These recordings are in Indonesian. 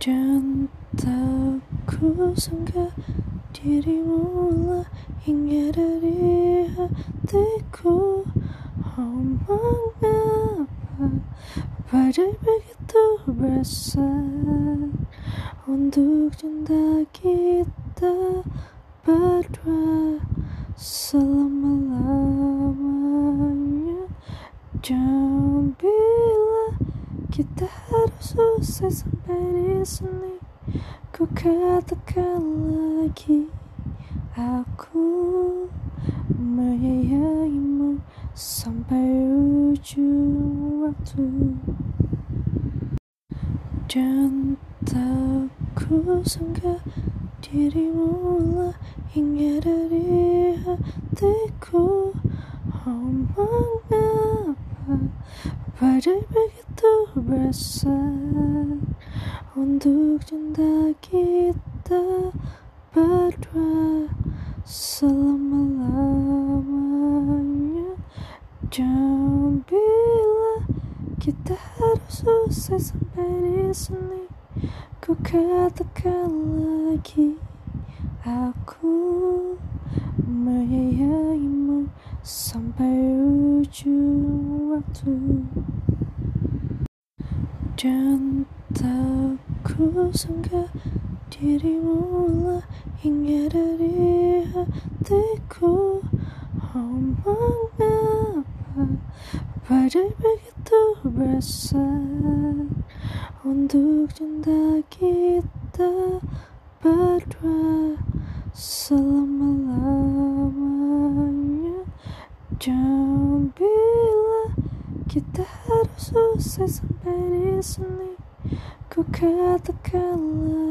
Dan tak ku sangka dirimu lah hingga dari hatiku. Oh mengapa badai begitu besar. Untuk cinta kita berdua selama-lamanya bila kita harus selesai sampai di sini. Ku katakan lagi Aku menyayangimu sampai ujung waktu. Dan tak ku sangka dirimu lah hingga dari hatiku. Oh mengapa badai begitu besar. Untuk cinta kita berdua selama-lamanya Dan bila kita harus selesai sampai di sini Ku katakan lagi Aku menyayangimu sampai ujung waktu Dan tak ku sangka dirimu lah hingga dari hatiku. Oh mengapa badai begitu besar Untuk cinta kita berdua selama-lamanya? Bila kita harus selesai sampai di sini. Ku katakan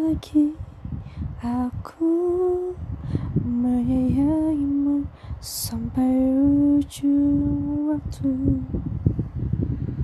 lagi Aku menyayangimu sampai ujung waktu